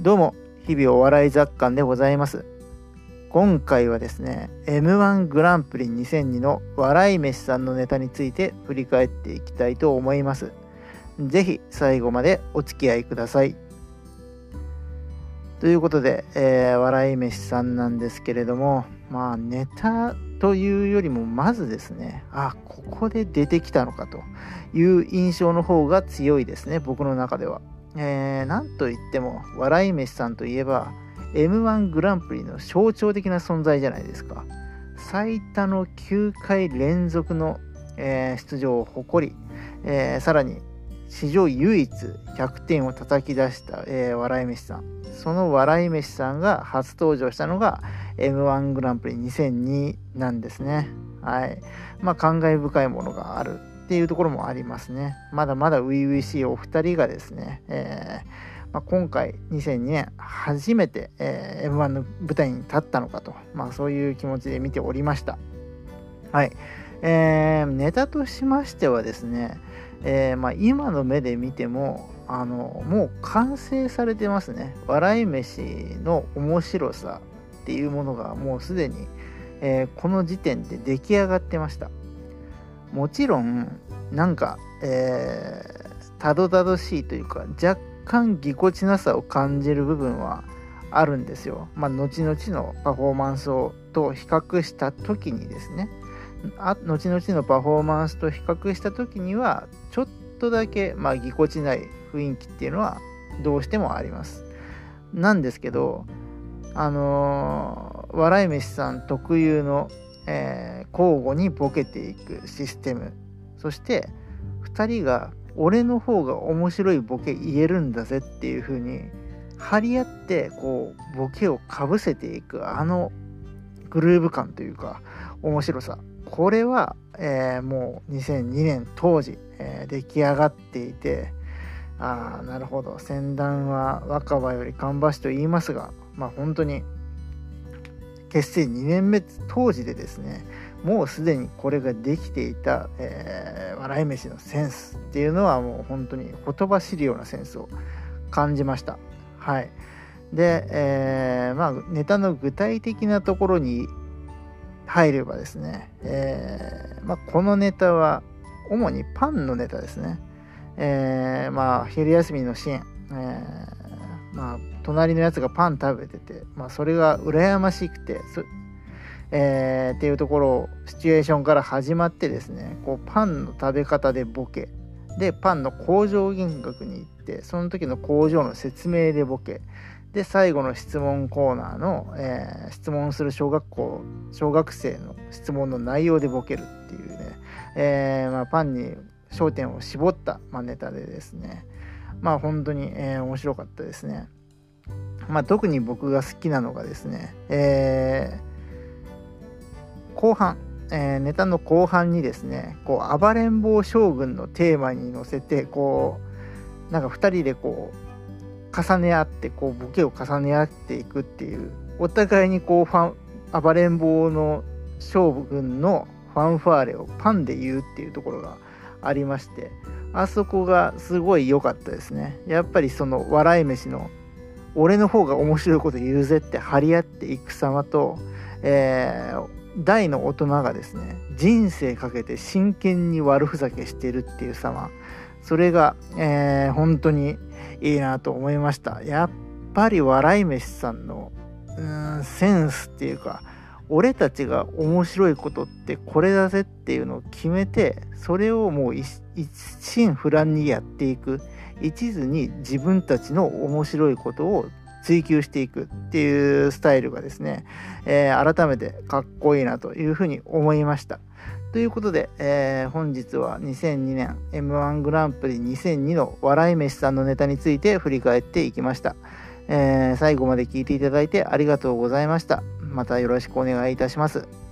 どうも、日々お笑い雑感でございます。今回はですね、M1 グランプリ2002の笑い飯さんのネタについて振り返っていきたいと思います。ぜひ最後までお付き合いください。ということで、えー、笑い飯さんなんですけれども、まあネタというよりもまずですね、あ、ここで出てきたのかという印象の方が強いですね、僕の中では。えー、なんといっても、笑い飯さんといえば、M1 グランプリの象徴的な存在じゃないですか。最多の9回連続の、えー、出場を誇り、えー、さらに史上唯一100点を叩き出した、えー、笑い飯さん。その笑い飯さんが初登場したのが M1 グランプリ2002なんですね。はい。まあ、感慨深いものがあるっていうところもありますね。まだまだ初々しいお二人がですね、えーまあ、今回2002年初めて、えー、M1 の舞台に立ったのかと、まあ、そういう気持ちで見ておりました。はい。えー、ネタとしましてはですね、えー、まあ、今の目で見ても、あの、もう完成されてますね。笑い飯の面白さっていうものがもうすでに、えー、この時点で出来上がってました。もちろん、なんか、えー、たどたどしいというか、若干ぎこちなさを感じる部分はあるんですよ。まあ、後々のパフォーマンスをと比較した時にですねあ後々のパフォーマンスと比較した時にはちょっとだけ、まあ、ぎこちない雰囲気っていうのはどうしてもあります。なんですけどあのー、笑い飯さん特有の、えー、交互にボケていくシステム。そして2人が俺の方が面白いボケ言えるんだぜっていう風に張り合ってこうボケをかぶせていくあのグルーヴ感というか面白さ。これは、えー、もう2002年当時、えー、出来上がっていてああなるほど。先端は若葉より芳しと言いますがまあ本当に結成2年目当時でですねもうすでにこれができていた、えー、笑い飯のセンスっていうのはもう本当に言葉知るようなセンスを感じました。はい。で、えー、まあネタの具体的なところに入ればですね、えー、まあ、このネタは主にパンのネタですね。えー、まあ昼休みのシーン、えまあ隣のやつがパン食べてて、まあ、それが羨ましくてえー、っていうところシチュエーションから始まってですねこうパンの食べ方でボケでパンの工場見学に行ってその時の工場の説明でボケで最後の質問コーナーの、えー、質問する小学校小学生の質問の内容でボケるっていうね、えー、まあ、パンに焦点を絞った、まあ、ネタでですねまあ本当に、えー、面白かったですね。まあ、特に僕が好きなのがですね、えー後半、えー、ネタの後半にですねこう暴れん坊将軍のテーマに乗せてこうなんか2人でこう重ね合ってこうボケを重ね合っていくっていうお互いにこうファン暴れん坊の将軍のファンファーレをパンで言うっていうところがありましてあそこがすごい良かったですね。やっぱりその笑い飯の俺の方が面白いこと言うぜって張り合っていく様と、えー、大の大人がですね人生かけて真剣に悪ふざけしてるっていう様それが、えー、本当にいいなと思いました。やっぱり笑い飯さんのうんセンスっていうか俺たちが面白いことってこれだぜっていうのを決めてそれをもう一心不乱にやっていく。一途に自分たちの面白いことを追求していくっていうスタイルがですね、えー、改めてかっこいいなというふうに思いました。ということで、えー、本日は2002年 M1 グランプリ2002の笑い飯さんのネタについて振り返っていきました。えー、最後まで聞いていただいてありがとうございました。またよろしくお願いいたします。